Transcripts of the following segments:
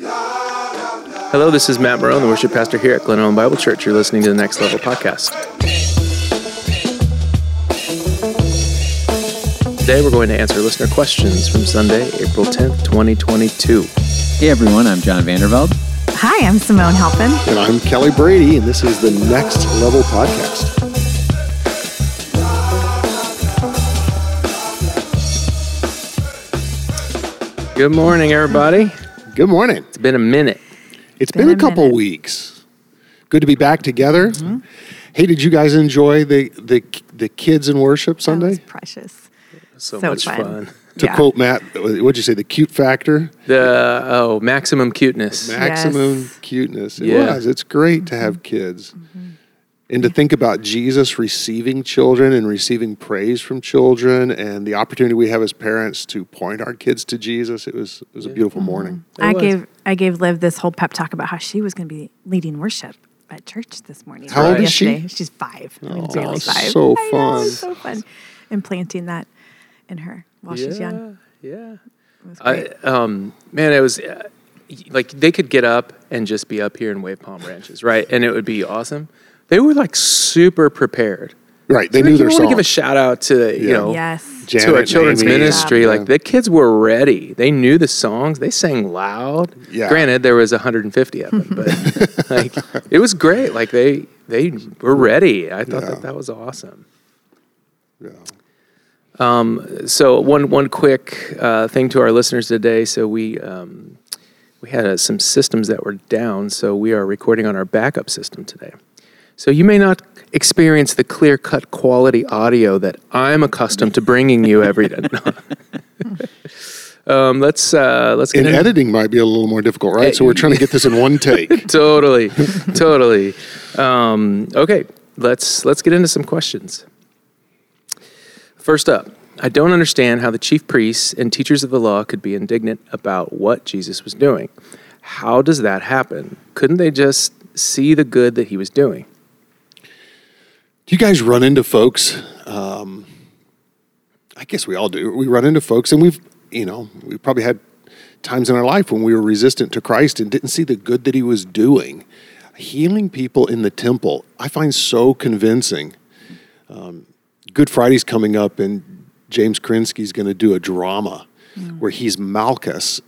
Hello, this is Matt Marron, the worship pastor here at Glen Ellyn Bible Church. You're listening to the Next Level podcast. Today, we're going to answer listener questions from Sunday, April 10th, 2022. Hey everyone, I'm John Vandervelde. Hi, I'm Simone Halpin. And I'm Kelly Brady, and this is the Next Level Podcast. Good morning, everybody. Good morning. It's been a minute. It's been, been a a couple minute. weeks. Good to be back together. Mm-hmm. Hey, did you guys enjoy the the, the kids in worship That was Sunday? precious. So, So much fun. fun. To Yeah. quote Matt, what'd you say? The cute factor, The oh, maximum cuteness. maximum Yes. cuteness. It Yeah. was. It's great to have mm-hmm. kids, mm-hmm. And to think about Jesus receiving children and receiving praise from children, and the opportunity we have as parents to point our kids to Jesus. It was it was a beautiful morning. It I was. gave I gave Liv this whole pep talk about how she was going to be leading worship at church this morning. How old is she? Yesterday. She's five. I mean, Oh, five. so I fun. it's so fun. And planting that in her while she's young. Yeah. It was I, um, man, it was uh, like they could get up and just be up here and wave palm branches, right? And it would be awesome. They were like super prepared. Right, they So, knew their you song. want to give a shout out to you Yeah. know yes. Janet to our children's Amy. ministry. Yeah. Like the kids were ready. They knew the songs. They sang loud. Yeah. Granted, there was 150 of them, but like it was great. Like they they were ready. I thought Yeah. that that was awesome. Yeah. Um, So one one quick uh, thing to our listeners today. So we um, we had uh, some systems that were down. So we are recording on our backup system today. So you may not experience the clear cut quality audio that I'm accustomed to bringing you every day. um, let's uh, let's get And in- editing might be a little more difficult, right? So we're trying to get this in one take. totally, totally. Um, okay, let's let's get into some questions. First up, I don't understand how the chief priests and teachers of the law could be indignant about what Jesus was doing. How does that happen? Couldn't they just see the good that he was doing? Do you guys run into folks? Um, I guess we all do. We run into folks, and we've, you know, we probably had times in our life when we were resistant to Christ and didn't see the good that He was doing. Healing people in the temple, I find so convincing. Um, Good Friday's coming up, and James Krinsky's going to do a drama where he's Malchus,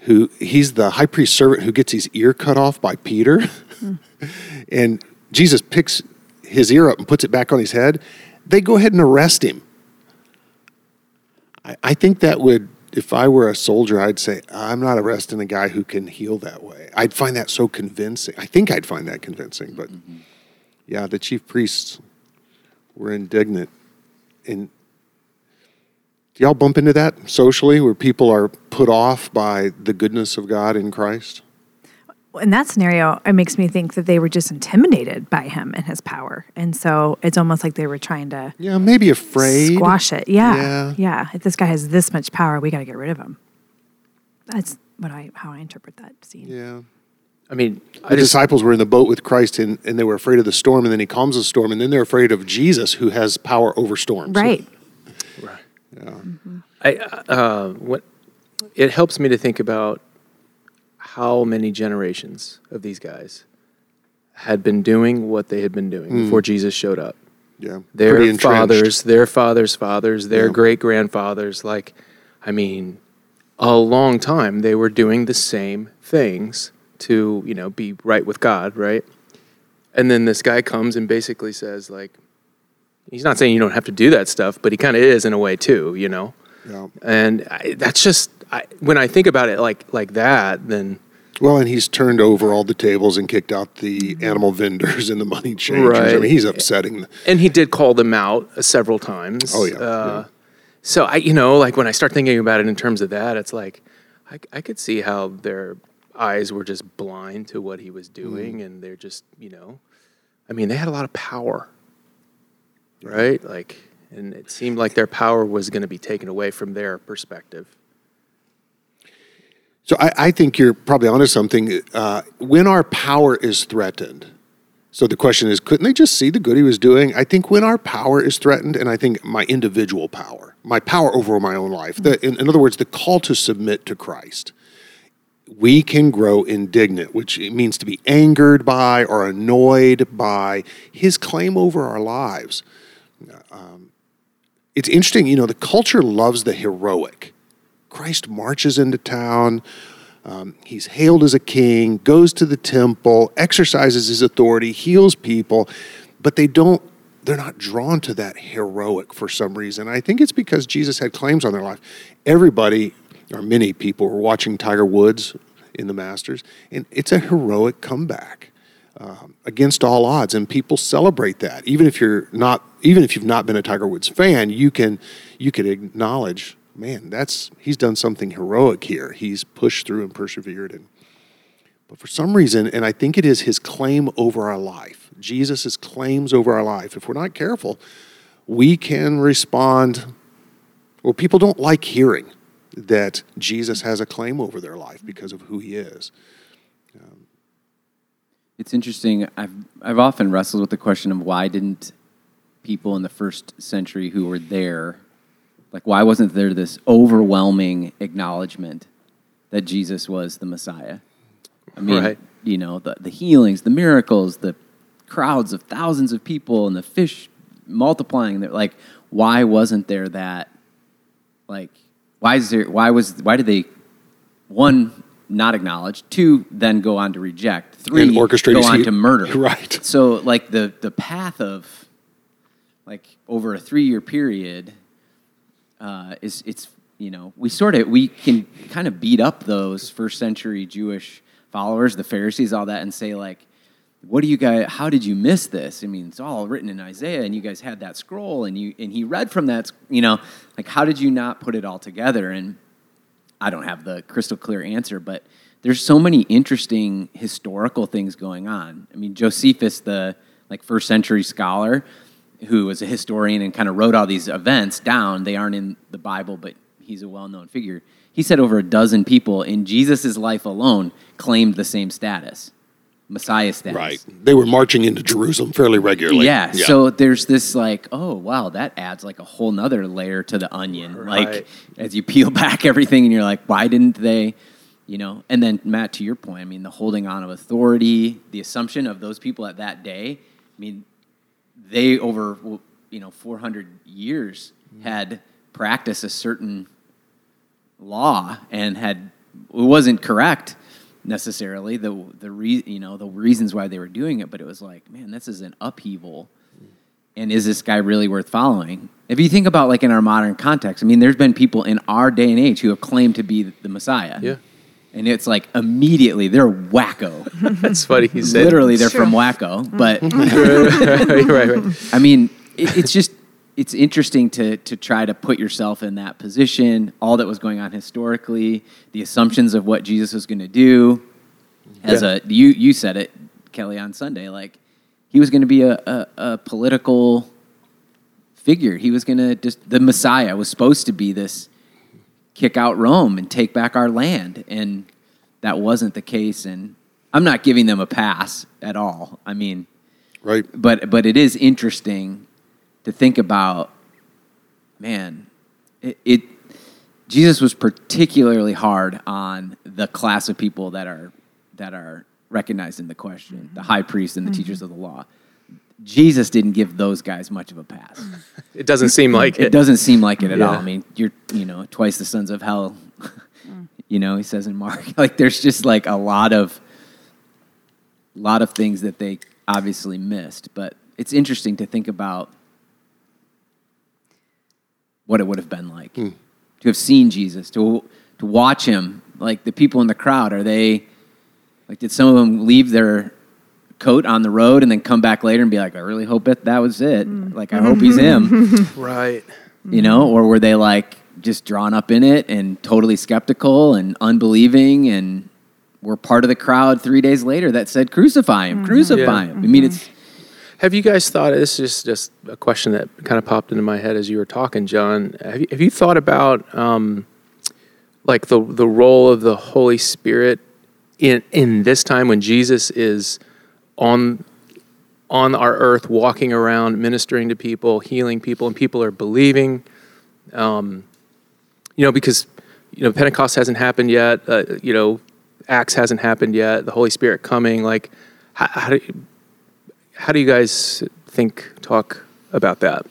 who he's the high priest servant who gets his ear cut off by Peter. and Jesus picks his ear up and puts it back on his head, they go ahead and arrest him. I, I think that would, if I were a soldier, I'd say, I'm not arresting a guy who can heal that way. I'd find that so convincing. I think I'd find that convincing. But mm-hmm. yeah, the chief priests were indignant. And do y'all bump into that socially where people are put off by the goodness of God in Christ? In that scenario, it makes me think that they were just intimidated by him and his power. And so it's almost like they were trying to Yeah, maybe afraid. squash it. Yeah. Yeah. Yeah. If this guy has this much power, we got to get rid of him. That's what I how I interpret that scene. Yeah. I mean, I the just disciples were in the boat with Christ and, and they were afraid of the storm, and then he calms the storm, and then they're afraid of Jesus who has power over storms. Right. Right. I uh, what it helps me to think about how many generations of these guys had been doing what they had been doing before hmm. Jesus showed up. Yeah. Their fathers, their fathers' fathers, their Yeah. great grandfathers. Like, I mean, a long time they were doing the same things to you know be right with God, right? And then this guy comes and basically says like, he's not saying you don't have to do that stuff, but he kind of is in a way too, you know. Yeah. And I, that's just I, when I think about it like like that, then Well, and he's turned over all the tables and kicked out the animal vendors and the money changers. I mean, he's upsetting. The, and he did call them out uh, several times. Oh, yeah, Uh, So I, you know, like when I start thinking about it in terms of that, it's like I, I could see how their eyes were just blind to what he was doing, and they're just, you know, I mean, they had a lot of power, right? Like, and it seemed like their power was going to be taken away from their perspective. So I, I think you're probably onto something. Uh, when our power is threatened, so the question is, couldn't they just see the good he was doing? I think when our power is threatened, and I think my individual power, my power over my own life, the, in, in other words, the call to submit to Christ. we can grow indignant, which means to be angered by or annoyed by his claim over our lives. Um, it's interesting, you know, the culture loves the heroic. Christ marches into town. Um, he's hailed as a king, goes to the temple, exercises his authority, heals people, but they don't they're not drawn to that heroic for some reason. I think it's because Jesus had claims on their life. Everybody, or many people, were watching Tiger Woods in the Masters, and it's a heroic comeback um, against all odds, and people celebrate that. Even if you're not, even if you've not been a Tiger Woods fan, you can you can acknowledge, man, that's he's done something heroic here. He's pushed through and persevered, and but for some reason, and I think it is his claim over our life Jesus' claims over our life, if we're not careful, we can respond. Well, people don't like hearing that Jesus has a claim over their life because of who he is. Um, it's interesting. I've, I've often wrestled with the question of why didn't people in the first century who were there, like, why wasn't there this overwhelming acknowledgement that Jesus was the Messiah? I mean, right. you know, the, the healings, the miracles, the crowds of thousands of people and the fish multiplying. Like, why wasn't there that? Like, why is there? Why was? Why did they? One, not acknowledge. Two, then go on to reject. Three, and orchestrate go on to murder. Right. So, like the the path of, like over a three year period, uh, is it's you know we sort of we can kind of beat up those first century Jewish followers, the Pharisees, all that, and say like, what do you guys how did you miss this? I mean it's all written in isaiah and you guys had that scroll and you and he read from that you know like how did you not put it all together? And i don't have the crystal clear answer but there's so many interesting historical things going on. I mean josephus the like first century scholar who was a historian and kind of wrote all these events down they aren't in the bible but he's a well-known figure he said over a dozen people in jesus' life alone claimed the same status Messiah status. Right. They were marching into Jerusalem fairly regularly. Yeah, yeah, So there's this like, oh wow, that adds like a whole nother layer to the onion. Right. Like as you peel back everything and you're like, why didn't they, you know? And then Matt, to your point, I mean, the holding on of authority, the assumption of those people at that day. I mean, they over you know 400 years mm-hmm. had practiced a certain law and had it wasn't correct necessarily the the re, you know the reasons why they were doing it, but it was like, man, this is an upheaval. Mm. And is this guy really worth following? If you think about like in our modern context, I mean, there's been people in our day and age who have claimed to be the Messiah. Yeah. And it's like immediately they're wacko. That's funny. He said literally they're from wacko, mm-hmm. but right, right. I mean, it, it's just it's interesting to to try to put yourself in that position, all that was going on historically, the assumptions of what Jesus was going to do. As yeah. a you you said it, Kelly, on Sunday, like he was going to be a, a, a political figure. He was going to just the Messiah was supposed to be this kick out Rome and take back our land, and that wasn't the case. And I'm not giving them a pass at all. I mean, right? But but it is interesting to think about, man, it, it Jesus was particularly hard on the class of people that are that are recognized in the question, mm-hmm. the high priests and the mm-hmm. teachers of the law. Jesus didn't give those guys much of a pass. It doesn't seem like it. It doesn't seem like it at yeah. all. I mean, you're you know twice the sons of hell. You know, he says in Mark. Like, there's just like a lot of, lot of things that they obviously missed. But it's interesting to think about what it would have been like mm. to have seen Jesus, to to watch him. Like the people in the crowd, are they like? Did some of them leave their coat on the road and then come back later and be like, "I really hope that that was it. Mm. Like I hope he's him." right. You know, or were they like just drawn up in it and totally skeptical and unbelieving and were part of the crowd three days later that said, "Crucify him, mm-hmm. crucify yeah. him." I mean, it's mm-hmm. Have you guys thought? This is just a question that kind of popped into my head as you were talking, John. Have you, have you thought about um, like the the role of the Holy Spirit in in this time when Jesus is on on our earth, walking around, ministering to people, healing people, and people are believing? Um, you know, because you know Pentecost hasn't happened yet. Uh, you know, Acts hasn't happened yet. The Holy Spirit coming. Like, how, how do how do you guys think talk about that?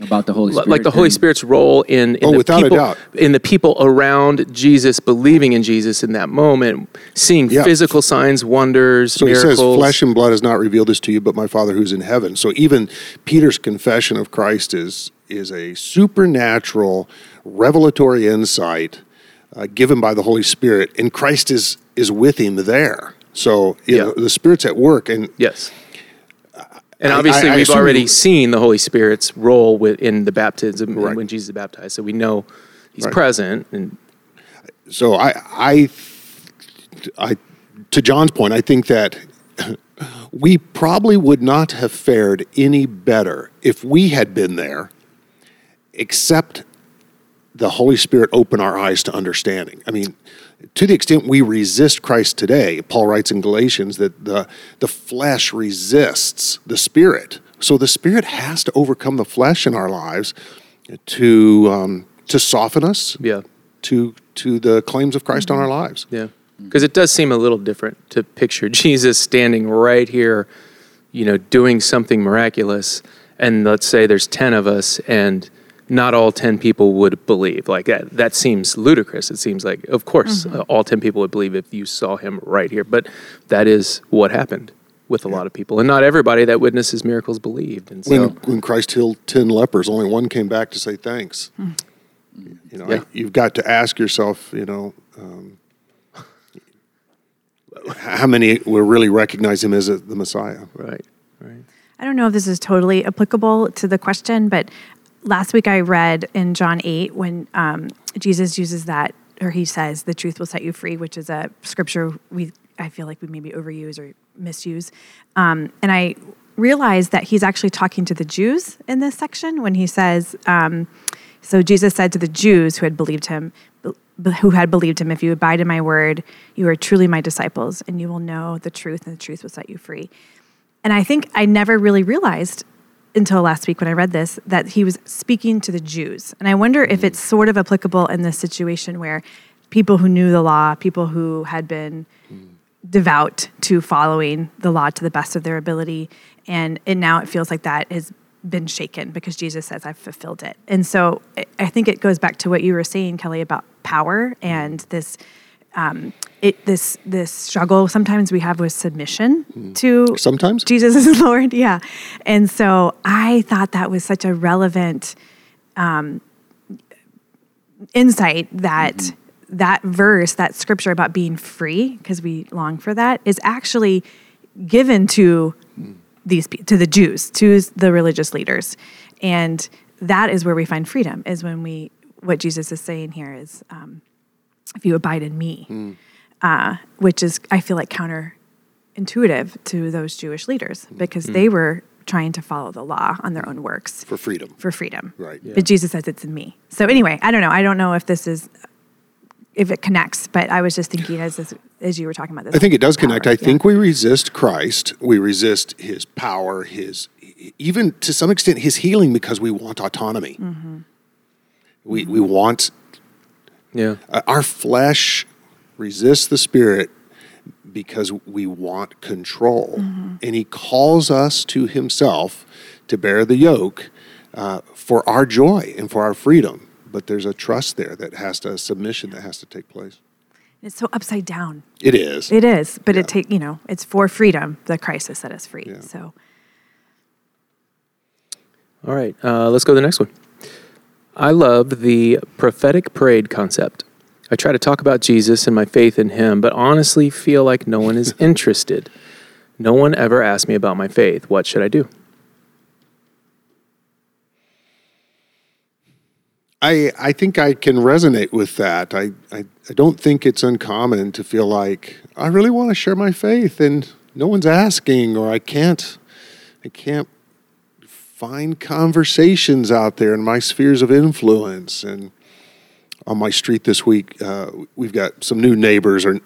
About the Holy Spirit. like the Holy during- Spirit's role in, in Oh, the without a people, doubt. in the people around Jesus, believing in Jesus in that moment, seeing Yeah. physical signs, wonders, So miracles. he says, "Flesh and blood has not revealed this to you, but my Father who's in heaven." So even Peter's confession of Christ is is a supernatural, revelatory insight uh, given by the Holy Spirit, and Christ is is with him there. So you Yeah. know, the Spirit's at work, and Yes. And obviously, I- I we've already seen the Holy Spirit's role with, in the baptism Right. when Jesus is baptized. So we know he's Right. present. And so I, I, I, to John's point, I think that we probably would not have fared any better if we had been there, except the Holy Spirit open our eyes to understanding. I mean, to the extent we resist Christ today, Paul writes in Galatians that the, the flesh resists the Spirit. So the Spirit has to overcome the flesh in our lives to, um, to soften us yeah, to to the claims of Christ on our lives. yeah. Because it does seem a little different to picture Jesus standing right here, you know, doing something miraculous. And let's say there's 10 of us and not all 10 people would believe. Like that, that seems ludicrous. It seems like, of course, uh, all 10 people would believe if you saw him right here. But that is what happened with a lot of people. And not everybody that witnesses miracles believed. And so, When when Christ healed ten lepers, only one came back to say thanks. You know, Yeah. you've got to ask yourself, you know, um, how many will really recognize him as a, the Messiah? right, right. I don't know if this is totally applicable to the question, but last week I read in John 8 when um, Jesus uses that, or he says, the truth will set you free, which is a scripture we, I feel like we maybe overuse or misuse. Um, and I realized that he's actually talking to the Jews in this section when he says, um, so Jesus said to the Jews who had believed him, who had believed him, if you abide in my word, you are truly my disciples, and you will know the truth, and the truth will set you free. And I think I never really realized until last week when I read this that he was speaking to the Jews. And I wonder if mm. it's sort of applicable in this situation where people who knew the law, people who had been mm. devout to following the law to the best of their ability, and, and now it feels like that has been shaken because Jesus says, I've fulfilled it. And so I- I think it goes back to what you were saying, Kelly, about power mm. and this um, it this this struggle sometimes we have with submission to Sometimes? Jesus is Lord, yeah. And so I thought that was such a relevant um, insight that that verse, that scripture about being free, because we long for that, is actually given to these pe- to the Jews, to the religious leaders, and that is where we find freedom. Is when we what Jesus is saying here is, um, if you abide in me, hmm. uh, which is I feel like counterintuitive to those Jewish leaders hmm. because hmm. they were trying to follow the law on their own works For freedom. for freedom. Right. Yeah. But Jesus says it's in me. So anyway, I don't know. I don't know if this is if it connects, but I was just thinking as this, as you were talking about this. I think it does connect. I Yeah. think we resist Christ. We resist his power, his even to some extent his healing because we want autonomy. Mm-hmm. We we want Yeah. uh, our flesh resists the spirit because we want control, and he calls us to himself to bear the yoke uh, for our joy and for our freedom. But there's a trust there that has to, a submission that has to take place. it's so upside down. It is. It is, but Yeah. it take you know it's for freedom that Christ has set us free. Yeah. So All right, uh, let's go to the next one. I love the prophetic parade concept. I try to talk about Jesus and my faith in him, but honestly feel like no one is interested. No one ever asked me about my faith. What should I do? I, I think I can resonate with that. I, I, I don't think it's uncommon to feel like I really want to share my faith and no one's asking or I can't I can't find conversations out there in my spheres of influence. And on my street this week uh, we've got some new neighbors or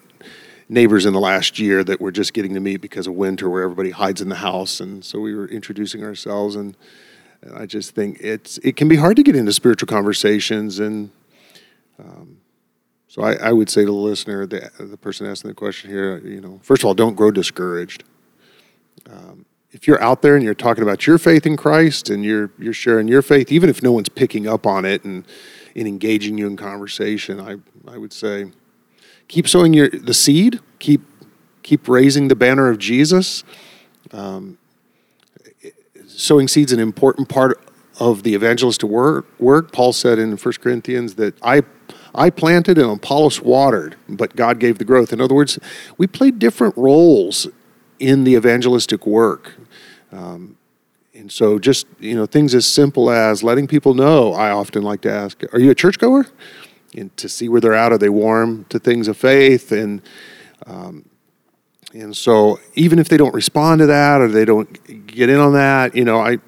neighbors in the last year that we're just getting to meet because of winter where everybody hides in the house. And so we were introducing ourselves and and I just think it's it can be hard to get into spiritual conversations. And um, So I, I would say to the listener, the, the person asking the question here, you know, first of all, don't grow discouraged. Um, if you're out there and you're talking about your faith in Christ and you're you're sharing your faith, even if no one's picking up on it and, and engaging you in conversation, I I would say keep sowing your the seed, keep keep raising the banner of Jesus. Um, sowing seeds an important part of the evangelistic work, work. Paul said in 1 Corinthians that I I planted and Apollos watered, but God gave the growth. In other words, we play different roles in the evangelistic work. Um, and so just, you know, things as simple as letting people know, I often like to ask, are you a churchgoer? And to see where they're at, are they warm to things of faith? And um, and so even if they don't respond to that or they don't get in on that, you know, I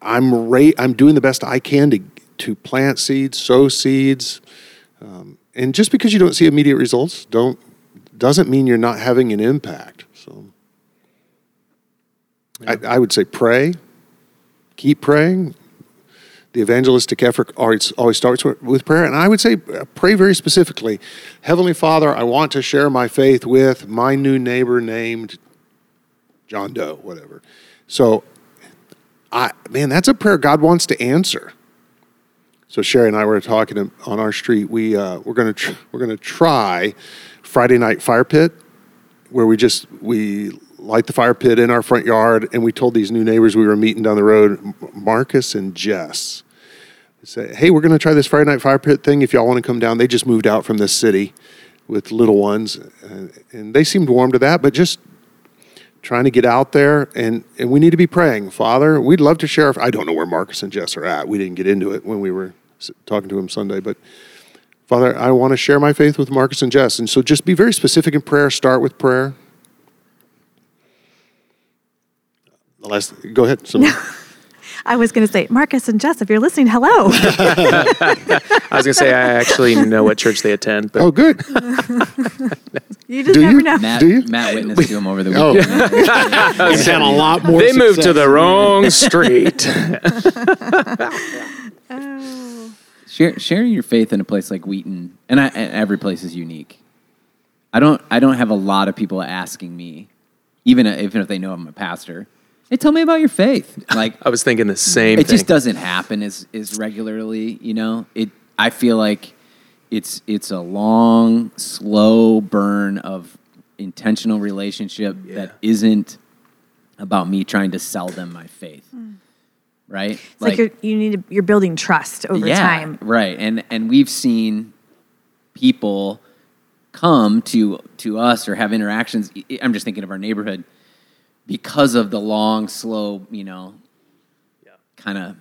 I'm ra- I'm doing the best I can to to plant seeds, sow seeds, um, and just because you don't see immediate results, don't doesn't mean you're not having an impact. So, I, I would say pray, keep praying. The evangelistic effort always, always starts with, with prayer, and I would say uh, pray very specifically. Heavenly Father, I want to share my faith with my new neighbor named John Doe, whatever. So, I man, that's a prayer God wants to answer. So Sherry and I were talking on our street. We uh, we're gonna tr- we're gonna try Friday night fire pit, where we just we light the fire pit in our front yard, and we told these new neighbors we were meeting down the road, Marcus and Jess. Say, hey, we're gonna try this Friday night fire pit thing. If y'all want to come down, they just moved out from this city with little ones, and, and they seemed warm to that. But just trying to get out there and, and we need to be praying father we'd love to share If, i don't know where marcus and jess are at we didn't get into it when we were talking to him sunday but father i want to share my faith with marcus and jess and so just be very specific in prayer start with prayer the last go ahead I was going to say, Marcus and Jess, if you're listening, hello. I was gonna say I actually know what church they attend, but oh good you just Do never you? know. Matt, Do you? Matt witnessed to him over the Oh. weekend. It's had a lot more. they moved to the wrong street. Oh. Share, sharing your faith in a place like Wheaton, and, I, and every place is unique. I don't, I don't have a lot of people asking me, even even if they know I'm a pastor. Hey, tell me about your faith. Like I was thinking the same thing. it thing. just doesn't happen as as regularly you know it i feel like it's it's a long slow burn of intentional relationship that isn't about me trying to sell them my faith hmm. right It's like, you're, you need to, you're building trust over yeah, time. right and and we've seen people come to to us or have interactions i'm just thinking of our neighborhood because of the long slow you know kind of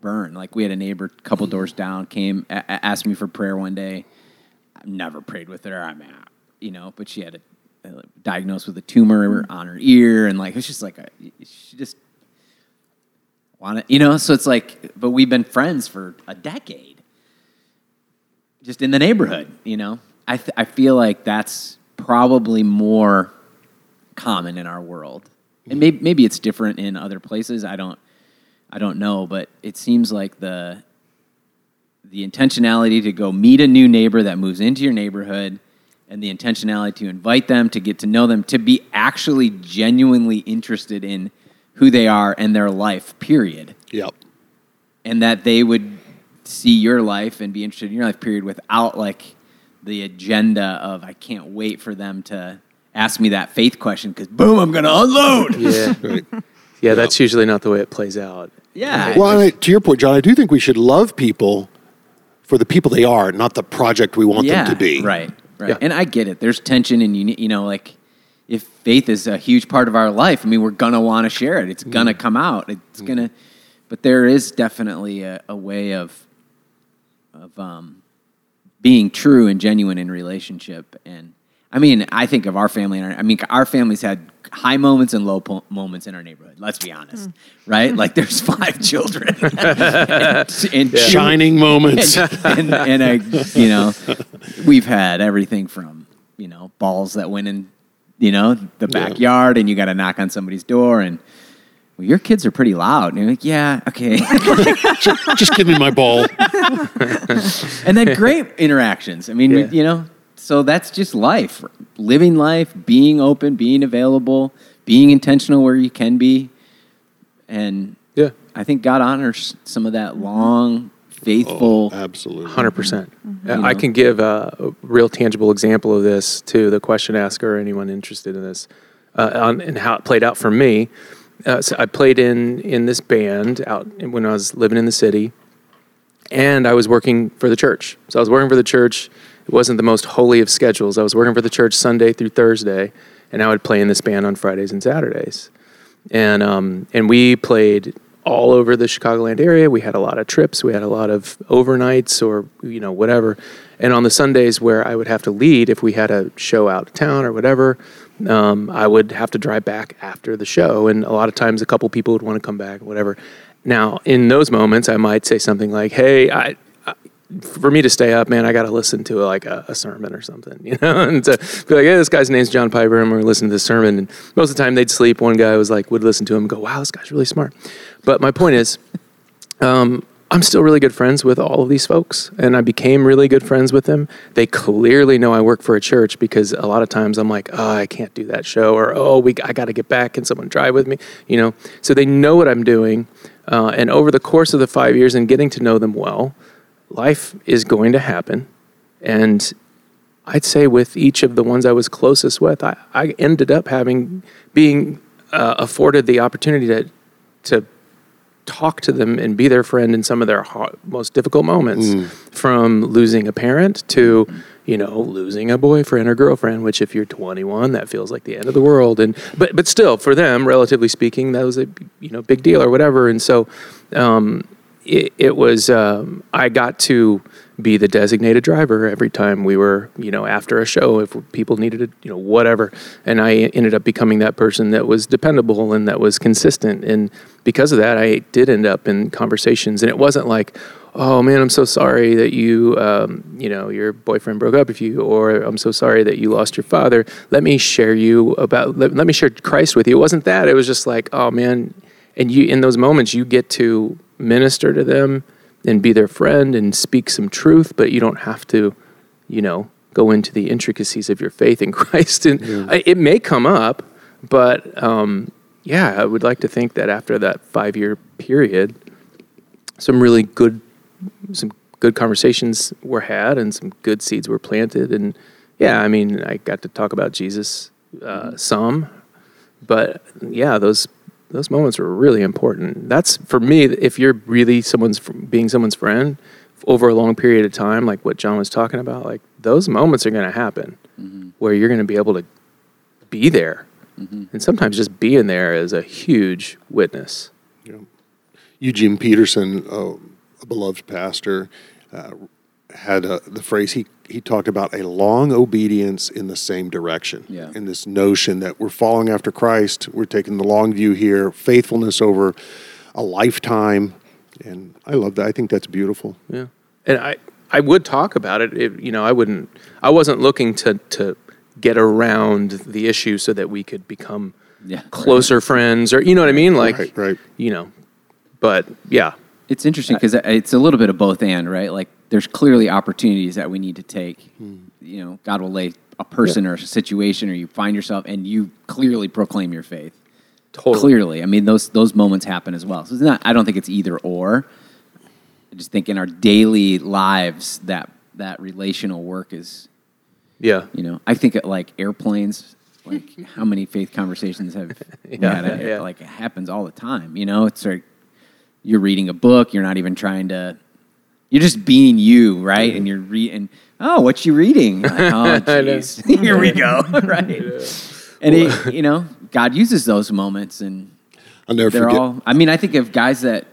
burn. Like we had a neighbor, a couple doors down, came a- a- asked me for prayer one day. I've never prayed with her. I mean, I- you know, but she had a, a diagnosed with a tumor on her ear, and like it's just like a, she just want to, you know. So it's like, but we've been friends for a decade, just in the neighborhood, you know. I th- I feel like that's probably more common in our world, and maybe maybe it's different in other places. I don't I don't know, but it seems like the the intentionality to go meet a new neighbor that moves into your neighborhood and the intentionality to invite them to get to know them to be actually genuinely interested in who they are and their life period yep and that they would see your life and be interested in your life period without like the agenda of I can't wait for them to ask me that faith question because boom I'm gonna unload yeah, right yeah. That's usually not the way it plays out. yeah well I, to your point john i do think we should love people for the people they are not the project we want them to be Right, right. Yeah. And I get it. There's tension, and you you know, like if faith is a huge part of our life, I mean, we're gonna want to share it. It's gonna Mm. come out. It's gonna. But there is definitely a, a way of of um, being true and genuine in relationship. And I mean, I think of our family. And our, I mean, our family's had high moments and low po- moments in our neighborhood. Let's be honest, hmm. right? Like there's five children, and, and shining moments and, and, and I, you know, we've had everything from you know balls that went in, you know, the backyard, and you got to knock on somebody's door, and well, your kids are pretty loud. And you're like, yeah, okay. Just give me my ball. and then great interactions. I mean, Yeah. you know, so that's just life. Living life, being open, being available, being intentional where you can be. And Yeah. I think God honors some of that long, faithful. Absolutely. Hundred percent. You I can give a, a real tangible example of this to the question asker or anyone interested in this, uh, on and how it played out for me. Uh, so I played in in this band out when I was living in the city, and I was working for the church. So I was working for the church. It wasn't the most holy of schedules. I was working for the church Sunday through Thursday, and I would play in this band on Fridays and Saturdays. And um, and we played all over the Chicagoland area. We had a lot of trips. We had a lot of overnights or you know whatever. And on the Sundays where I would have to lead, if we had a show out of town or whatever, um, I would have to drive back after the show. And a lot of times, a couple people would want to come back, whatever. Now, in those moments, I might say something like, "Hey, I." For me to stay up, man, I got to listen to like a, a sermon or something, you know, and to be like, "Hey, this guy's name's John Piper, and we're listening to this sermon." And most of the time, they'd sleep. One guy was like, would listen to him and go, "Wow, this guy's really smart." But my point is, um, I'm still really good friends with all of these folks, and I became really good friends with them. They clearly know I work for a church because a lot of times I'm like, "Oh, I can't do that show," or "Oh, we I got to get back. Can someone drive with me?" You know, so they know what I'm doing. Uh, and over the course of the five years and getting to know them well, life is going to happen. And I'd say with each of the ones I was closest with, I, I ended up having being uh, afforded the opportunity to to talk to them and be their friend in some of their ho- most difficult moments, from losing a parent to you know losing a boyfriend or girlfriend. Which, if you're 21, that feels like the end of the world. And but but still, for them, relatively speaking, that was a you know big deal or whatever. And so. Um, it, it was um, I got to be the designated driver every time we were you know after a show if people needed it you know whatever. And I ended up becoming that person that was dependable and that was consistent. And because of that I did end up in conversations. And it wasn't like oh man I'm so sorry that you um, you know your boyfriend broke up with you or I'm so sorry that you lost your father. Let me share you about let, let me share Christ with you. It wasn't that. It was just like oh man. And you in those moments you get to minister to them and be their friend and speak some truth but you don't have to you know go into the intricacies of your faith in christ. And I, it may come up but um, yeah i would like to think that after that five year period some really good some good conversations were had and some good seeds were planted. And yeah i mean i got to talk about jesus uh, some but yeah, those those moments were really important. That's for me. If you're really someone's being someone's friend over a long period of time, like what John was talking about, like those moments are going to happen where you're going to be able to be there, and sometimes just being there is a huge witness. Eugene Peterson, uh, a beloved pastor, uh, had uh, the phrase he he talked about a long obedience in the same direction. Yeah. And this notion that we're following after Christ, we're taking the long view here, faithfulness over a lifetime, and I love that. I think that's beautiful. Yeah, and I I would talk about it. If, you know, I wouldn't. I wasn't looking to to get around the issue so that we could become Yeah. closer friends, or you know what I mean, like Right, right. you know. But yeah, It's interesting because it's a little bit of both and, right? Like there's clearly opportunities that we need to take. Hmm. You know, God will lay a person or a situation or you find yourself and you clearly proclaim your faith. totally. Clearly. I mean, those those moments happen as well. So it's not I don't think it's either or. I just think in our daily lives that that relational work is Yeah, you know, I think it like airplanes, like how many faith conversations have Yeah, had yeah. like it happens all the time. You know, it's like you're reading a book, you're not even trying to, you're just being you, right? And you're reading. Oh, what you reading? Like, oh, jeez, here we go, right? And it, you know, God uses those moments, and I'll never they're forget. all. I mean, I think of guys that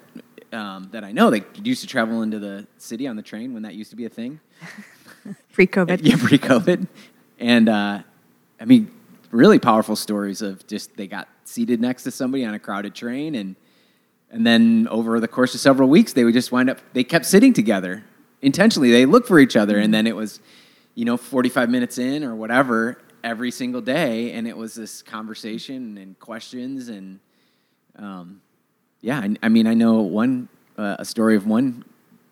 um, that I know that used to travel into the city on the train when that used to be a thing. Pre COVID. Yeah, pre-COVID, and uh, I mean, really powerful stories of just they got seated next to somebody on a crowded train, and and then over the course of several weeks, they would just wind up. They kept sitting together intentionally. They looked for each other, and then it was, you know, forty-five minutes in or whatever every single day, and it was this conversation and questions and. Um, yeah, I, I mean, I know one uh, a story of one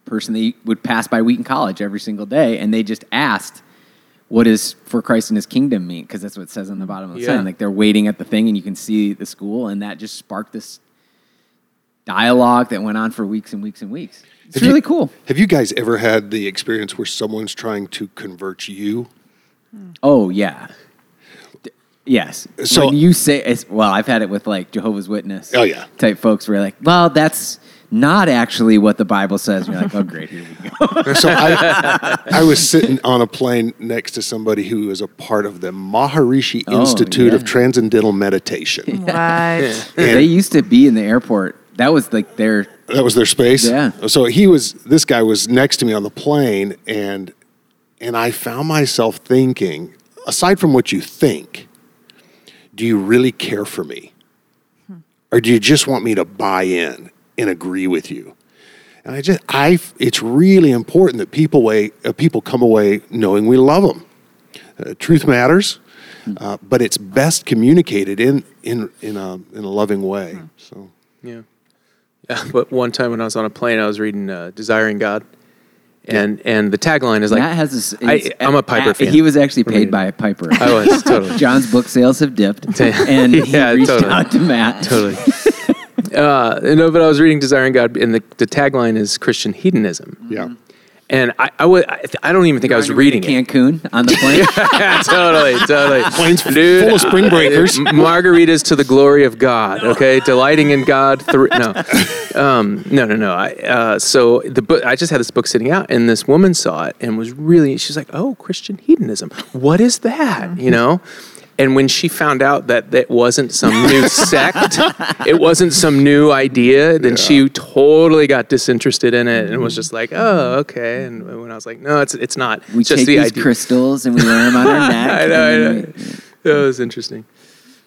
person that would pass by Wheaton College every single day, and they just asked, "What does for Christ and His kingdom mean?" Because that's what it says on the bottom of the Yeah. sign. Like they're waiting at the thing, and you can see the school, and that just sparked this dialogue that went on for weeks and weeks and weeks. It's Have you- really cool. Have you guys ever had the experience where someone's trying to convert you? Oh yeah. D- Yes. So- when you say, it's, well, I've had it with like Jehovah's Witness. Oh, yeah. Type folks where like, well, that's not actually what the Bible says. And you're like, oh, great, here we go. So I, I was sitting on a plane next to somebody who was a part of the Maharishi Oh, Institute of. Transcendental Meditation. What? they used to be in the airport. That was like their. That was their space. Yeah. So he was. This guy was next to me on the plane, and and I found myself thinking, aside from what you think, do you really care for me, or do you just want me to buy in and agree with you? And I just, I, it's really important that people way, uh, people come away knowing we love them. Uh, truth matters, uh, but it's best communicated in in in a in a loving way. So. Yeah. Yeah. But one time when I was on a plane, I was reading uh, Desiring God. And and the tagline is like, Matt has this. I, it's- I'm a Piper fan. He was actually paid by a Piper. I was, totally. John's book sales have dipped, and he Yeah, reached totally. out to Matt. totally. uh, no, but I was reading Desiring God, and the, the tagline is Christian hedonism. Yeah. And I, I, wa- I, I don't even think I was On your to reading it. Cancun on the plane. yeah, totally, totally. Plane's full of spring breakers. uh, margaritas to the glory of God. Okay, delighting in God. Through no, um, no, no, no. I, uh, so the book. I just had this book sitting out, and this woman saw it and was really. She's like, "Oh, Christian hedonism. What is that?" You know. And when she found out that that wasn't some new sect, it wasn't some new idea, then she totally got disinterested in it and was just like, "Oh, okay." And when I was like, "No, it's it's not. We it's just take the these idea." crystals and we wear them on our neck. I know, I and know. then That was interesting.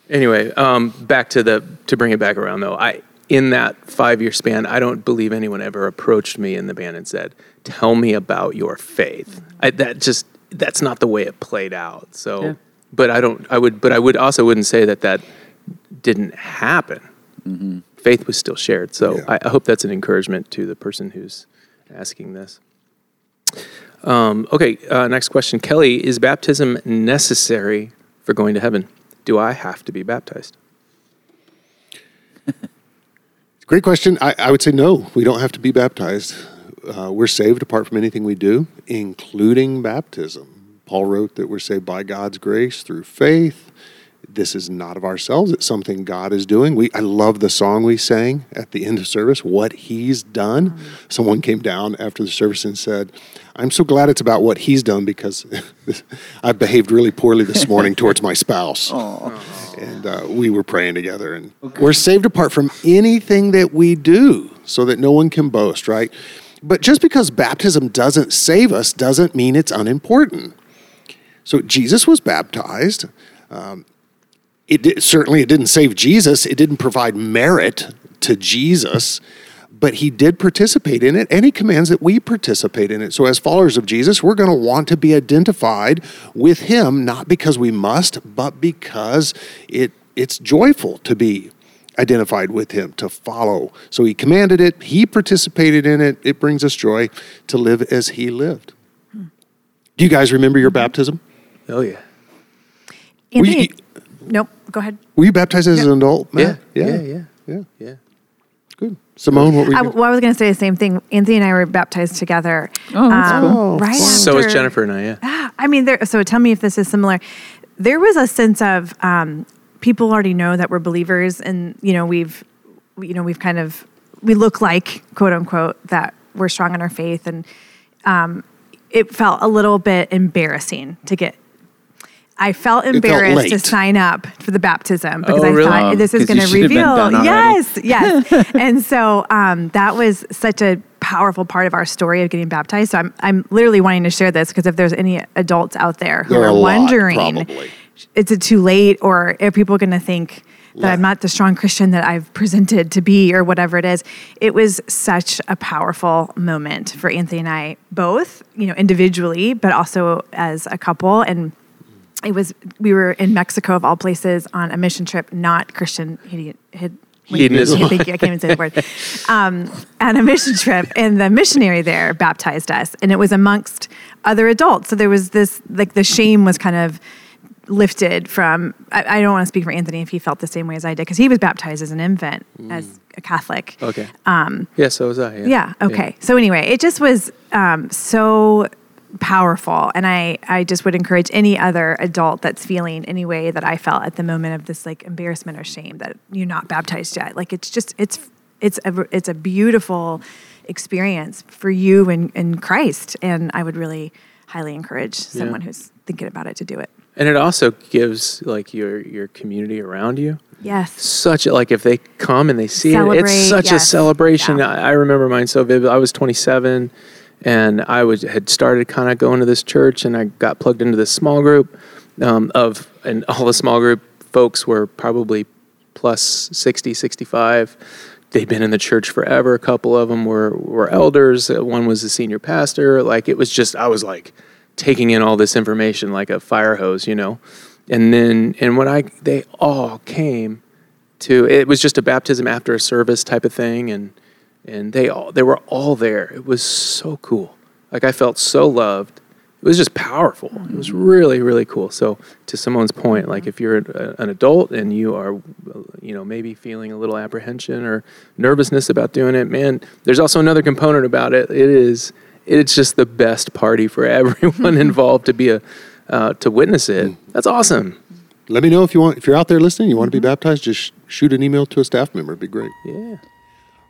Anyway, um, back to the to bring it back around though. I in that five year span, I don't believe anyone ever approached me in the band and said, "Tell me about your faith." I, that just that's not the way it played out. So, Yeah. But I don't. I would, but I would also wouldn't say that that didn't happen. Faith was still shared. So Yeah. I, I hope that's an encouragement to the person who's asking this. Um, okay, uh, next question. Kelly, is baptism necessary for going to heaven? Do I have to be baptized? Great question. I, I would say no, we don't have to be baptized. Uh, we're saved apart from anything we do, including baptism. Paul wrote that we're saved by God's grace through faith. This is not of ourselves, it's something God is doing. We, I love the song we sang at the end of service, What He's Done. Someone came down after the service and said, I'm so glad it's about what He's done because I've behaved really poorly this morning towards my spouse and uh, we were praying together and we're saved apart from anything that we do so that no one can boast right but just because baptism doesn't save us doesn't mean it's unimportant so jesus was baptized. Um, it did, certainly it didn't save jesus. It didn't provide merit to jesus but he did participate in it and he commands that we participate in it. So as followers of jesus we're going to want to be identified with him not because we must but because it it's joyful to be identified with him to follow. So he commanded it he participated in it. It brings us joy to live as he lived. Do you guys remember your baptism Oh yeah, Were Anthony, you- nope. Go ahead. were you baptized as an adult Matt? yeah, yeah, yeah, yeah yeah. good simone what were you I, well, I was going to say the same thing. Anthony and I were baptized together. Oh, that's cool. Right So is after- Jennifer and I. Yeah. Ah, I mean, there. So tell me if this is similar. There was a sense of um, people already know that we're believers, and you know we've, you know we've kind of we look like quote unquote that we're strong in our faith, and um, it felt a little bit embarrassing to get. I felt embarrassed to sign up for the baptism because Oh, I really? thought this is going to should have been reveal. done. Yes, yes. and so um, that was such a powerful part of our story of getting baptized. So I'm, I'm literally wanting to share this because if there's any adults out there who There are are, a lot, wondering, probably. is it too late or are people going to think that I'm not the strong Christian that I've presented to be or whatever it is. It was such a powerful moment for Anthony and I, both, you know, individually, but also as a couple. And it was we were in Mexico of all places on a mission trip, not Christian Hedonism. Thank you. I can't even say the word. Um, on a mission trip, and the missionary there baptized us, and it was amongst other adults. So there was this, like, the shame was kind of lifted from. I, I don't want to speak for Anthony if he felt the same way as I did, because he was baptized as an infant, as a Catholic. Okay. Um, yeah, so was I. Yeah. Yeah. Okay. So anyway, it just was um, so powerful, and I I just would encourage any other adult that's feeling any way that I felt at the moment of this like embarrassment or shame that you're not baptized yet. Like it's just it's it's a it's a beautiful experience for you in, in Christ, and I would really highly encourage someone who's thinking about it to do it. And it also gives like your your community around you Yes. such a, like if they come and they see it, it's such a celebration. Yeah. I, I remember mine so vivid. I was 27, and I was had started kind of going to this church, and I got plugged into this small group um, of, and all the small group folks were probably plus 60, 65. They'd been in the church forever. A couple of them were were elders. Uh, One was a senior pastor. Like it was just, I was like taking in all this information like a fire hose, you know. And then, and when I, they all came to it was just a baptism after a service type of thing and and they all they were all there. It was so cool. Like i felt so loved. It was just powerful. It was mm-hmm. really really cool. So to simone's point like if you're a, an adult and you are you know maybe feeling a little apprehension or nervousness about doing it man there's also another component about it. It is it's just the best party for everyone mm-hmm. involved to be a uh, to witness it. Mm. That's awesome. Let me know if you want. If you're out there listening, you want to be mm-hmm. baptized, just shoot an email to a staff member. It'd be great. yeah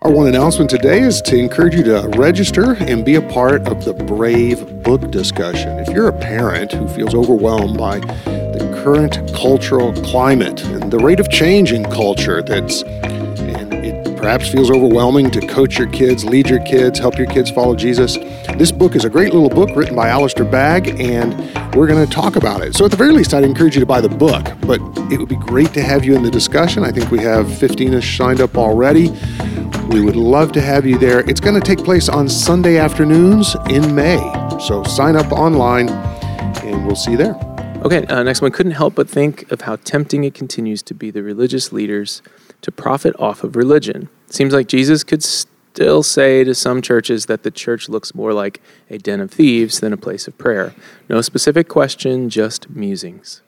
Our one announcement today is to encourage you to register and be a part of the Brave Book Discussion. If you're a parent who feels overwhelmed by the current cultural climate and the rate of change in culture that's perhaps feels overwhelming to coach your kids, lead your kids, help your kids follow Jesus. This book is a great little book written by Alistair Begg, and we're going to talk about it. So, at the very least, I'd encourage you to buy the book, but it would be great to have you in the discussion. I think we have 15 ish signed up already. We would love to have you there. It's going to take place on Sunday afternoons in May. So, sign up online, and we'll see you there. Okay, uh, next one. Couldn't help but think of how tempting it continues to be the religious leaders to profit off of religion. Seems like Jesus could still say to some churches that the church looks more like a den of thieves than a place of prayer. No specific question, just musings.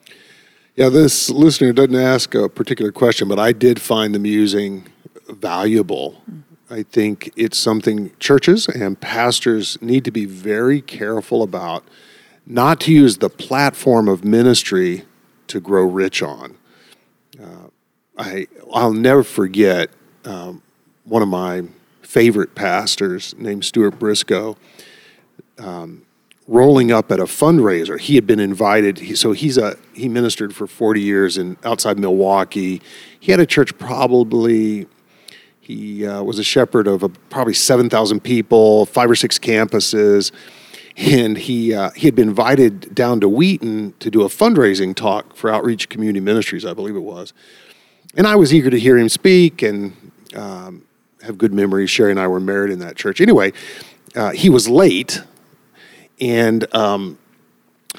Yeah, this listener doesn't ask a particular question, but I did find the musing valuable. I think it's something churches and pastors need to be very careful about, not to use the platform of ministry to grow rich on. Uh, I I'll never forget um, one of my favorite pastors named Stuart Briscoe rolling up at a fundraiser. He had been invited. He, so he's a he ministered for 40 years in outside Milwaukee. He had a church probably. He uh, was a shepherd of a, probably 7,000 people, five or six campuses, and he uh, he had been invited down to Wheaton to do a fundraising talk for Outreach Community Ministries, I believe it was. And I was eager to hear him speak and um, have good memories. Sherry and I were married in that church. Anyway, uh, he was late and um,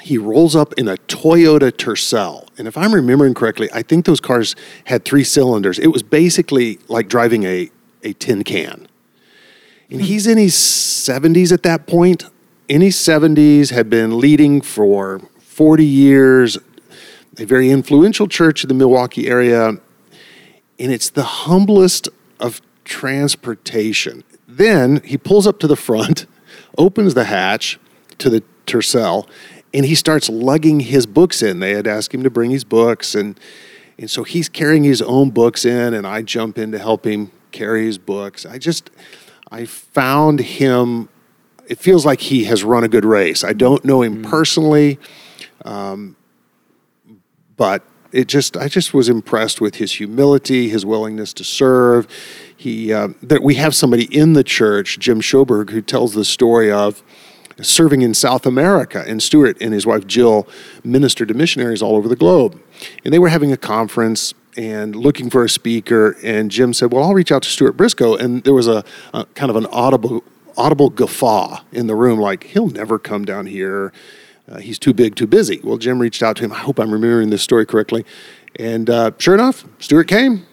he rolls up in a Toyota Tercel. And if I'm remembering correctly, I think those cars had three cylinders. It was basically like driving a, a tin can. And he's in his 70s at that point. His 70s, had been leading for 40 years, a very influential church in the Milwaukee area. And it's the humblest of transportation. Then he pulls up to the front, opens the hatch to the Tercel, and he starts lugging his books in. They had asked him to bring his books, and and so he's carrying his own books in, and I jump in to help him carry his books. I just I found him. It feels like he has run a good race. I don't know him personally, um, but it just I just was impressed with his humility, his willingness to serve. He uh, that we have somebody in the church, Jim Schoberg, who tells the story of serving in South America, and Stuart and his wife Jill ministered to missionaries all over the globe. And they were having a conference and looking for a speaker, and Jim said, "Well, I'll reach out to Stuart Briscoe." And there was a, a kind of an audible audible guffaw in the room, like he'll never come down here. Uh, he's too big, too busy. Well, Jim reached out to him. I hope I'm remembering this story correctly. And uh, sure enough, Stuart came,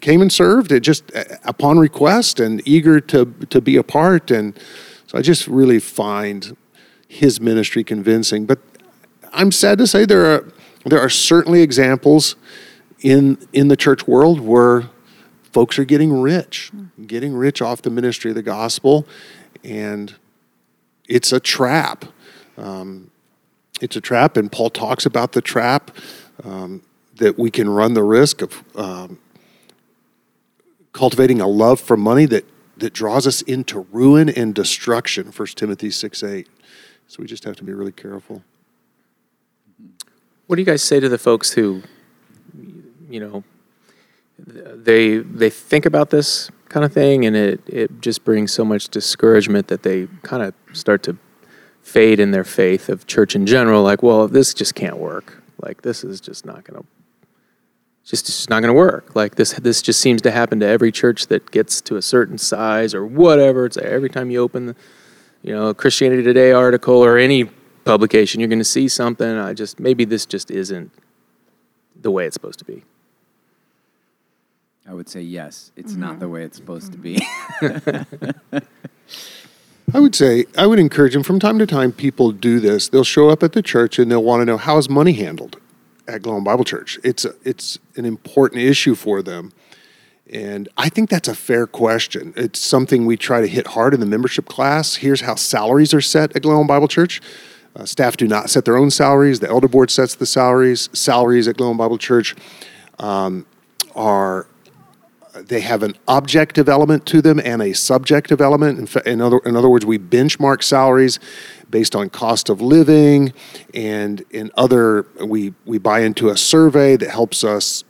came and served it just uh, upon request and eager to to be a part. And so I just really find his ministry convincing. But I'm sad to say there are there are certainly examples in in the church world where folks are getting rich, getting rich off the ministry of the gospel, and it's a trap. Um, it's a trap, and Paul talks about the trap um, that we can run the risk of um, cultivating a love for money that that draws us into ruin and destruction. 1 Timothy six eight. So we just have to be really careful. What do you guys say to the folks who, you know, they they think about this kind of thing, and it it just brings so much discouragement that they kind of start to fade in their faith of church in general. Like, well, this just can't work. Like, this is just not going to just just not going to work. Like this this just seems to happen to every church that gets to a certain size or whatever. It's every time you open, the, you know, Christianity Today article or any publication, you're going to see something. I just maybe this just isn't the way it's supposed to be. I would say yes. It's mm-hmm. not the way it's supposed to be. I would say I would encourage them from time to time. People do this. They'll show up at the church and they'll want to know how is money handled at Glen Ellyn Bible Church. It's a, it's an important issue for them, and I think that's a fair question. It's something we try to hit hard in the membership class. Here's how salaries are set at Glen Ellyn Bible Church. Uh, staff do not set their own salaries. The elder board sets the salaries. Salaries at Glen Ellyn Bible Church um, are they have an objective element to them and a subjective element. In, fa- in, other, in other words, we benchmark salaries based on cost of living, and in other, we, we buy into a survey that helps us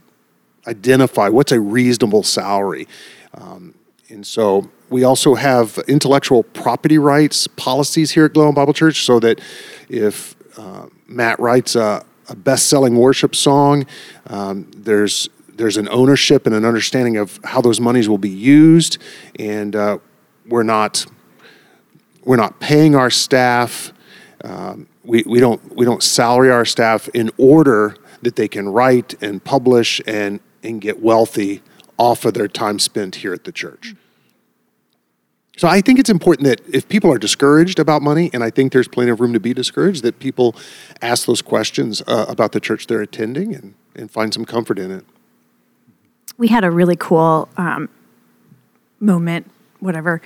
identify what's a reasonable salary. Um, and so we also have intellectual property rights policies here at Glen Ellyn Bible Church so that if uh, Matt writes a, a best selling worship song, um, there's there's an ownership and an understanding of how those monies will be used, and uh, we're not we're not paying our staff. Um, we, we don't we don't salary our staff in order that they can write and publish and and get wealthy off of their time spent here at the church. So I think it's important that if people are discouraged about money, and I think there's plenty of room to be discouraged, that people ask those questions uh, about the church they're attending and, and find some comfort in it we had a really cool um, moment, whatever,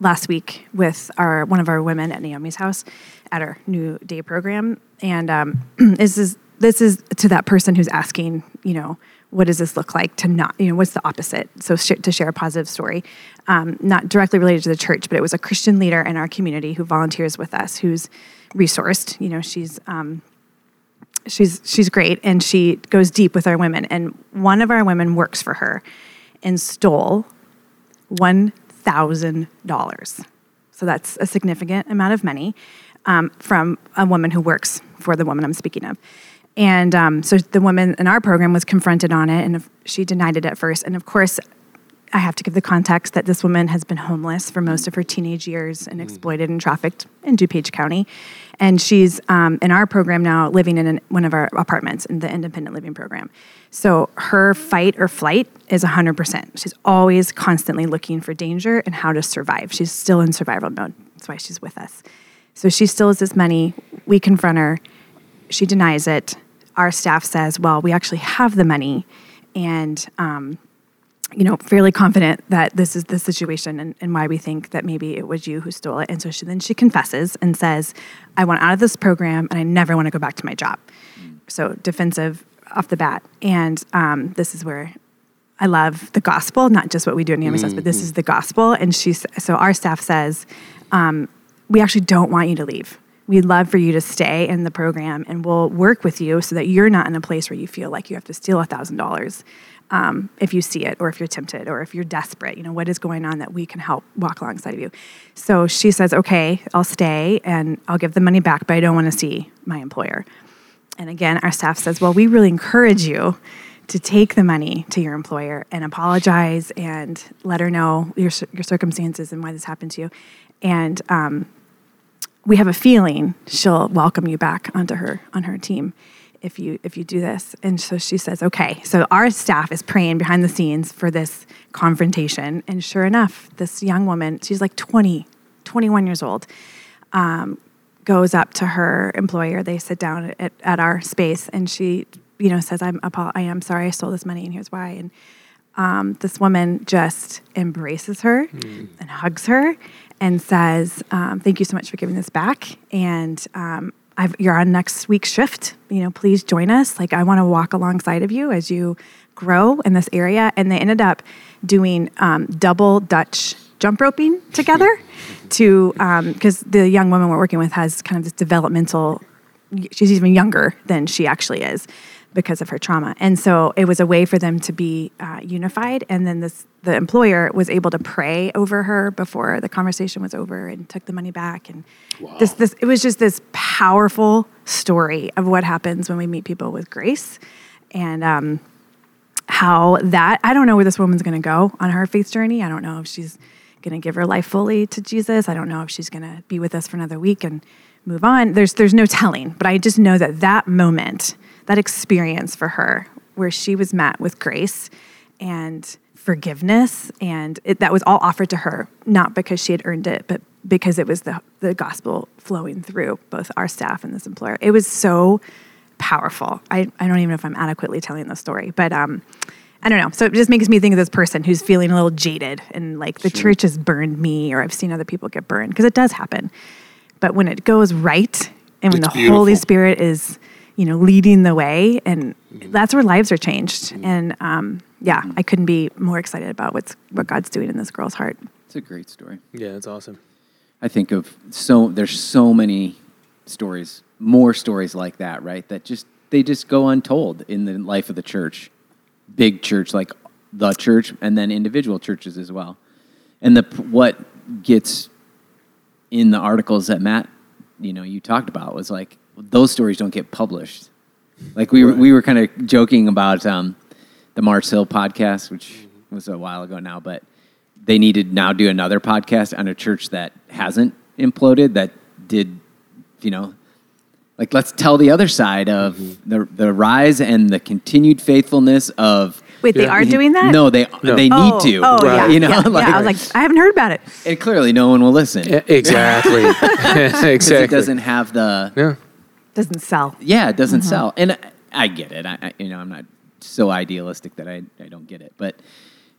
last week with our one of our women at Naomi's house at our new day program, and um, this is this is to that person who's asking, you know, what does this look like to not, you know, what's the opposite? So sh- to share a positive story, um, not directly related to the church, but it was a Christian leader in our community who volunteers with us, who's resourced. You know, she's um, she's she's great and she goes deep with our women and one of our women works for her and stole $1000 so that's a significant amount of money um, from a woman who works for the woman i'm speaking of. And um, so the woman in our program was confronted on it and she denied it at first. And of course I have to give the context that this woman has been homeless for most of her teenage years and mm. exploited and trafficked in DuPage County. And she's um, in our program now living in an, one of our apartments in the independent living program. So her fight or flight is 100%. She's always constantly looking for danger and how to survive. She's still in survival mode. That's why she's with us. So she still has this money. We confront her. She denies it. Our staff says, well, we actually have the money. And um, you know, fairly confident that this is the situation and, and, why we think that maybe it was you who stole it. And so she, then she confesses and says, I want out of this program and I never want to go back to my job. Mm. So defensive off the bat. And um, this is where I love the gospel, not just what we do in Naomi mm-hmm. but this is the gospel. And she, so our staff says, um, we actually don't want you to leave. We'd love for you to stay in the program and we'll work with you so that you're not in a place where you feel like you have to steal a $1,000 um, if you see it or if you're tempted or if you're desperate you know what is going on that we can help walk alongside of you. So she says okay i'll stay and i'll give the money back but i don't want to see my employer. And again our staff says well we really encourage you to take the money to your employer and apologize and let her know your, your circumstances and why this happened to you. And um, we have a feeling she'll welcome you back onto her on her team if you if you do this. And so she says, okay. So our staff is praying behind the scenes for this confrontation. And sure enough, this young woman, she's like 20, 21 years old, um, goes up to her employer. They sit down at, at our space, and she, you know, says, "I'm I am sorry, I stole this money, and here's why." And um, this woman just embraces her and hugs her and says, um, "Thank you so much for giving this back." And um, I've, you're on next week's shift. You know, please join us. Like, I want to walk alongside of you as you grow in this area. And they ended up doing um, double Dutch jump roping together to because the young woman we're working with has kind of this developmental. She's even younger than she actually is because of her trauma, and so it was a way for them to be uh, unified. And then this the employer was able to pray over her before the conversation was over and took the money back. And this this it was just this powerful story of what happens when we meet people with grace, and um, how that I don't know where this woman's going to go on her faith journey. I don't know if she's going to give her life fully to Jesus. I don't know if she's going to be with us for another week and move on. There's there's no telling, but I just know that that moment, that experience for her where she was met with grace and forgiveness and it, that was all offered to her not because she had earned it but because it was the the gospel flowing through both our staff and this employer. It was so powerful. I, I don't even know if I'm adequately telling the story, but um, I don't know. So it just makes me think of this person who's feeling a little jaded and like the church has burned me or I've seen other people get burned because it does happen. But when it goes right and when It's the Holy. Spirit is, you know, leading the way and mm-hmm. that's where lives are changed. Mm-hmm. And um, yeah, mm-hmm. I couldn't be more excited about what's what God's doing in this girl's heart. It's a great story. Yeah, it's awesome. I think of so there's so many stories, more stories like that, right? That just they just go untold in the life of the church. Big church like the church and then individual churches as well. And the what gets in the articles that Matt, you know, you talked about was like those stories don't get published. Like we were, we were kind of joking about um, the Mars Hill podcast, which was a while ago now, but they need to now do another podcast on a church that hasn't imploded, that did, you know, like let's tell the other side of the the rise and the continued faithfulness of. Wait, they are doing that? No, they No. they need oh, to. Oh, yeah, you know, yeah, like, yeah. I was like, I haven't heard about it. and clearly no one will listen Yeah, exactly. exactly. it doesn't have the Yeah. Doesn't sell. yeah, it doesn't Mm-hmm. sell. And I, I get it. I, I, you know, I'm not so idealistic that I, I don't get it, but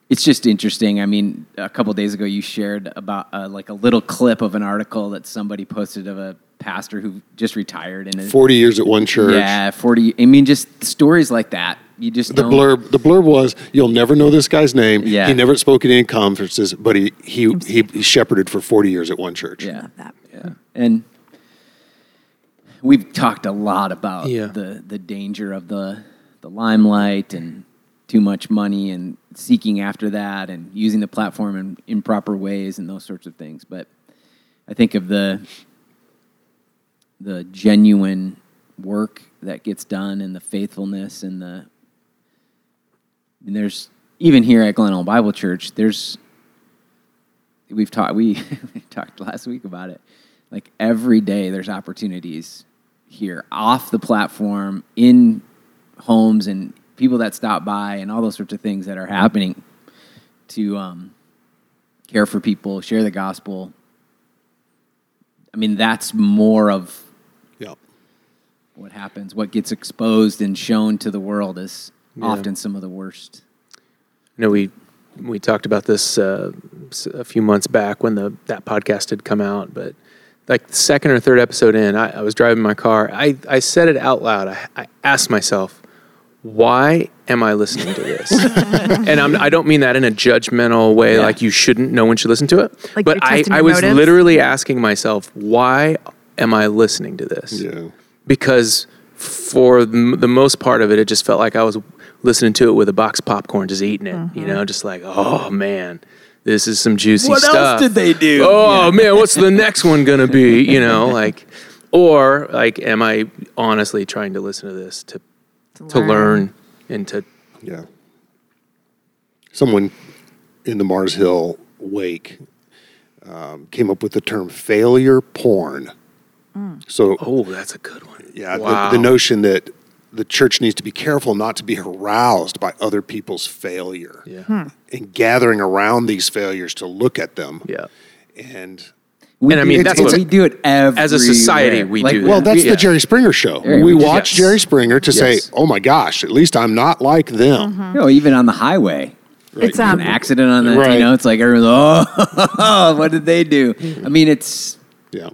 it's just interesting. I mean, a couple days ago, you shared about uh, like a little clip of an article that somebody posted of a pastor who just retired and is- 40 years at one church. yeah, 40. I mean, just stories like that. You just The don't- blurb, the blurb was, "You'll never know this guy's name. Yeah. He never spoke at any conferences, but he he he, he shepherded for forty years at one church. Yeah. Yeah. And we've talked a lot about Yeah. the the danger of the the limelight and too much money and seeking after that and using the platform in improper ways and those sorts of things. But I think of the the genuine work that gets done and the faithfulness and the and there's even here at Glen Ellyn Bible Church, there's we've talked we, we talked last week about it. Like every day there's opportunities here off the platform in homes and people that stop by and all those sorts of things that are happening to um, care for people, share the gospel. I mean, that's more of Yeah. what happens. What gets exposed and shown to the world is Yeah. often some of the worst. You know, we we talked about this uh, a few months back when the that podcast had come out, but like the second or third episode in, I, I was driving my car. I, I said it out loud. I, I asked myself, why am I listening to this? and I'm, I don't mean that in a judgmental way, Yeah. like you shouldn't, no one should listen to it. Like but I, I was motives? literally asking myself, why am I listening to this? Yeah. because for the the most part of it, it just felt like I was listening to it with a box of popcorn, just eating it. You know, just like, oh man, this is some juicy stuff. What else did they do? Oh man, what's the next one gonna be? You know, like, or like, am I honestly trying to listen to this to to learn and to Yeah. Someone in the Mars Hill wake um, came up with the term failure porn. So, oh, that's a good one. yeah, wow. the, the notion that the church needs to be careful not to be aroused by other people's failure Yeah. and gathering around these failures to look at them. Yeah. And We And I do mean, it- that's what- we do it every as a society, we do well, that. that's Yeah. the Jerry Springer show. Very we watch Yes. Jerry Springer to say, "Oh my gosh, at least I'm not like them." You know, even on the highway. It's um, An accident on the, Right. you know, it's like everyone's, oh, what did they do? I mean, it's Yeah.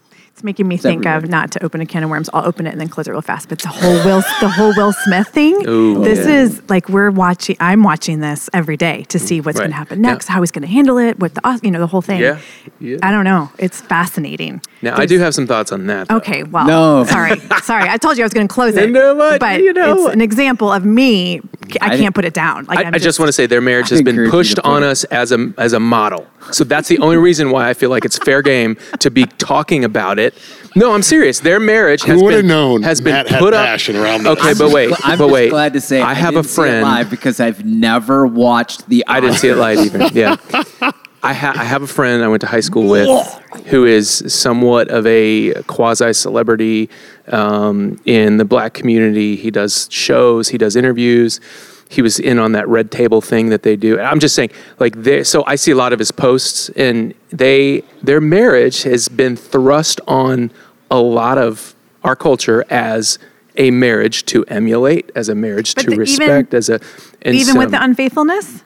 It's making me think everywhere. of not to open a can of worms. I'll open it and then close it real fast. But the whole Will, the whole Will Smith thing. Ooh, this yeah. is like we're watching. I'm watching this every day to see what's going to happen next, Yeah. how he's going to handle it, what the you know the whole thing. Yeah. Yeah. I don't know. It's fascinating. Now I do have some thoughts on that. though. Okay, well, No. sorry, sorry. I told you I was going to close it. You know what? But You know it's an example of me. I I can't put it down. Like I, I'm I just want to say their marriage has been pushed on us as a as a model. So that's the only reason why I feel like it's fair game to be talking about it. No, I'm serious. Their marriage has Who would've been known has been Matt had put up. passion around this? okay, but wait, I'm but just wait. glad to say I have a didn't see it friend. live because I've never watched the. I didn't see it live either. Yeah. I, ha- I have a friend I went to high school with who is somewhat of a quasi celebrity um, in the black community. He does shows, he does interviews. He was in on that red table thing that they do. I'm just saying, like, they, so I see a lot of his posts, and they their marriage has been thrust on a lot of our culture as a marriage to emulate, as a marriage But to the- even- respect, as a and even with the unfaithfulness.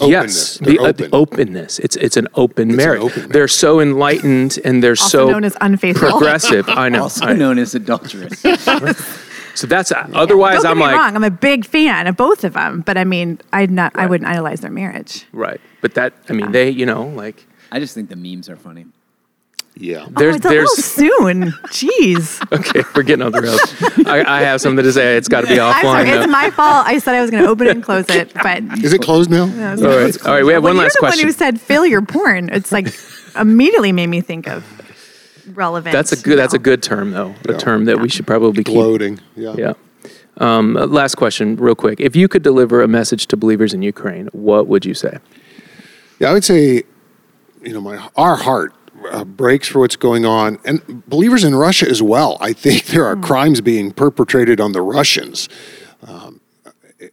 Yes, Openness. the, They're uh, the openness. It's it's an open an marriage. open marriage. They're so enlightened and they're Also so known as unfaithful. progressive. I know. Also I know. known as adulterous. So that's otherwise Don't get I'm me like wrong. I'm a big fan of both of them, but I mean, I'd not. I wouldn't idolize their marriage. right. But that I mean they you know like I just think the memes are funny. Yeah. Oh, there's oh, it's a there's little soon. Jeez. okay we're getting on the rails. I, I have something to say. It's got to be I'm sorry. It's my fault. I said I was going to open it and close it, but Is it closed now? All right. All right. We have well, one last question. one who said failure porn. It's like immediately made me think of relevant. that's a good. That's a good term though. A term that we should probably keep. Gloating. Yeah. Yeah. Um, uh, last question, real quick. If you could deliver a message to believers in Ukraine, what would you say? Yeah, I would say, you know, my our heart uh, breaks for what's going on, and believers in Russia as well. I think there are crimes being perpetrated on the Russians um,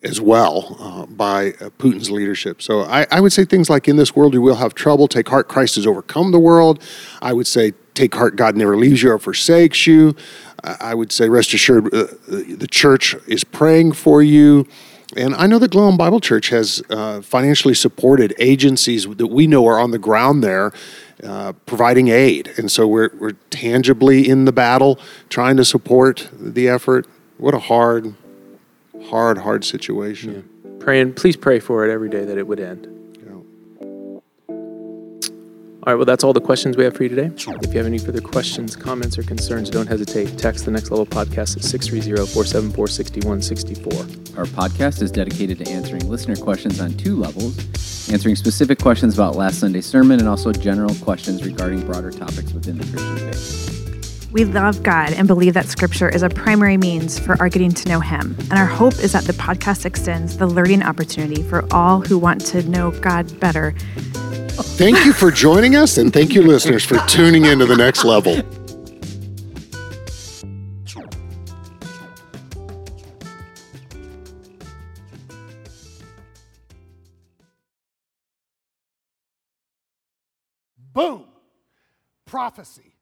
as well uh, by uh, Putin's leadership. So I, I would say things like, "In this world you will have trouble. Take heart, Christ has overcome the world." I would say, "Take heart, God never leaves you or forsakes you." I would say, rest assured, uh, the church is praying for you. And I know that Glen Ellyn Bible Church has uh, financially supported agencies that we know are on the ground there uh, providing aid. And so we're, we're tangibly in the battle trying to support the effort. What a hard, hard, hard situation. Praying, please pray for it every day that it would end. All right, well, that's all the questions we have for you today. If you have any further questions, comments, or concerns, don't hesitate. Text the Next Level Podcast at 630 474 6164. Our podcast is dedicated to answering listener questions on two levels answering specific questions about last Sunday's sermon and also general questions regarding broader topics within the Christian faith. We love God and believe that Scripture is a primary means for our getting to know Him. And our hope is that the podcast extends the learning opportunity for all who want to know God better. Thank you for joining us, and thank you, listeners, for tuning in to the next level. Boom. Prophecy.